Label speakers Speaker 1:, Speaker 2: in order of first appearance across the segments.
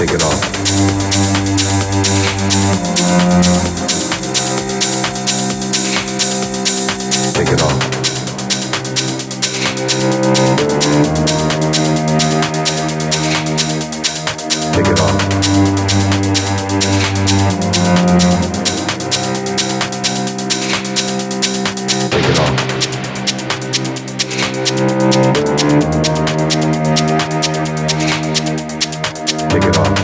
Speaker 1: take it off. Take it off. Take it off. Take it off. Take it off.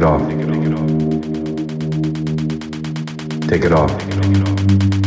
Speaker 1: Take it off. Take it off. Take it off.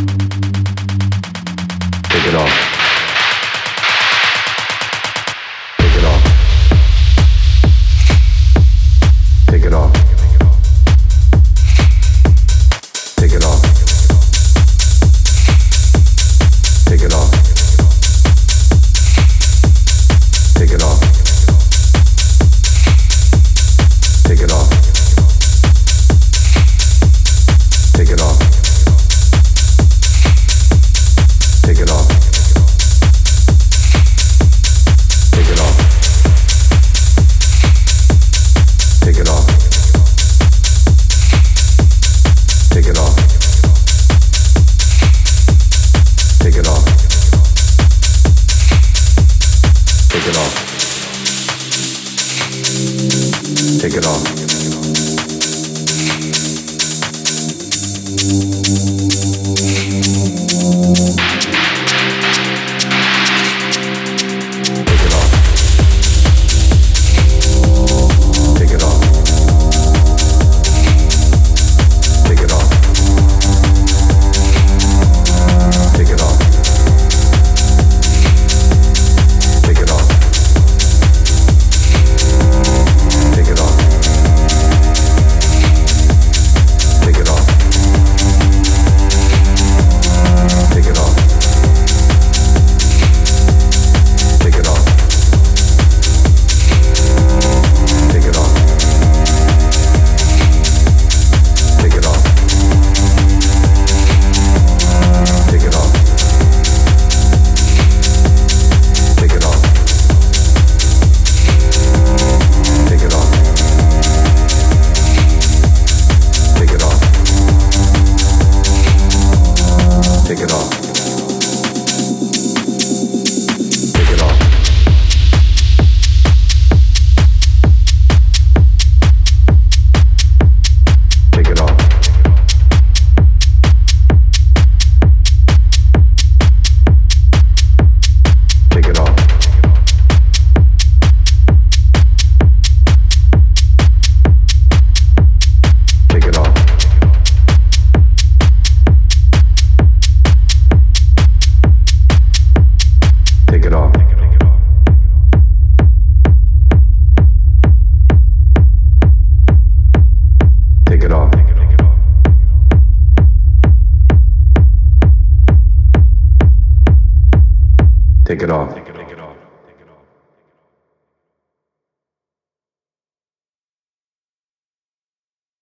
Speaker 1: Take it off. Take it off.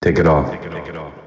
Speaker 1: Take it off. Take it off.